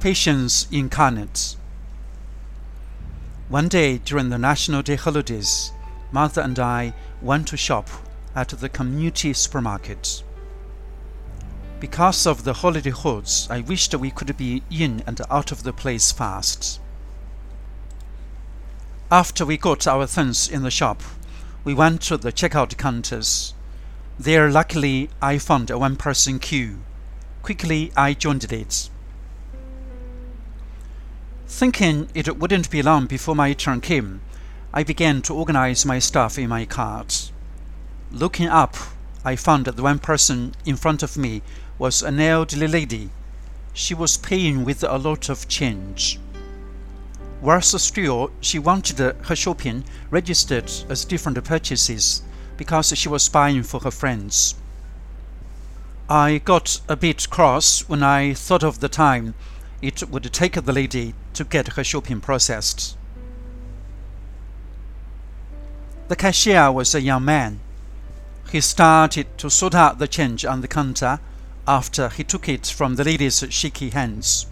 Patience Incarnate. One day during the National Day holidays, Martha and I went to shop at the community supermarket. Because of the holiday holds, I wished we could be in and out of the place fast. After we got our things in the shop, we went to the checkout counters. There, luckily, I found a one person queue. Quickly, I joined it. Thinking it wouldn't be long before my turn came, I began to organize my stuff in my cart. Looking up, I found that the one person in front of me was an elderly lady. She was paying with a lot of change. Worse still, she wanted her shopping registered as different purchases because she was buying for her friends. I got a bit cross when I thought of the time it would take the lady to get her shopping processed. The cashier was a young man. He started to sort out the change on the counter after he took it from the lady's shaky hands.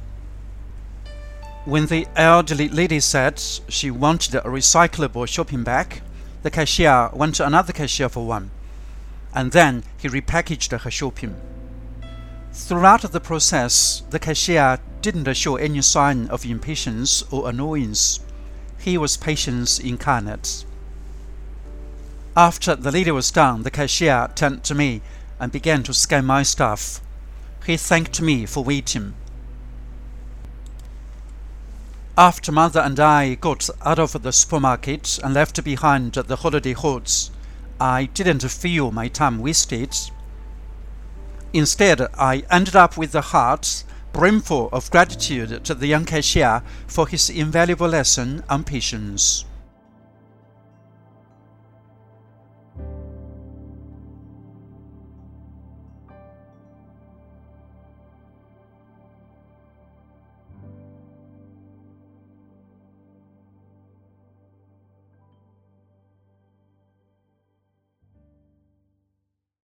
When the elderly lady said she wanted a recyclable shopping bag, the cashier went to another cashier for one, and then he repackaged her shopping. Throughout the process, the cashier didn't show any sign of impatience or annoyance. He was patience incarnate. After the lady was done, the cashier turned to me and began to scan my stuff. He thanked me for waiting. After mother and I got out of the supermarket and left behind the holiday halls, I didn't feel my time wasted. Instead, I ended up with the heart brimful of gratitude to the young cashier for his invaluable lesson on patience.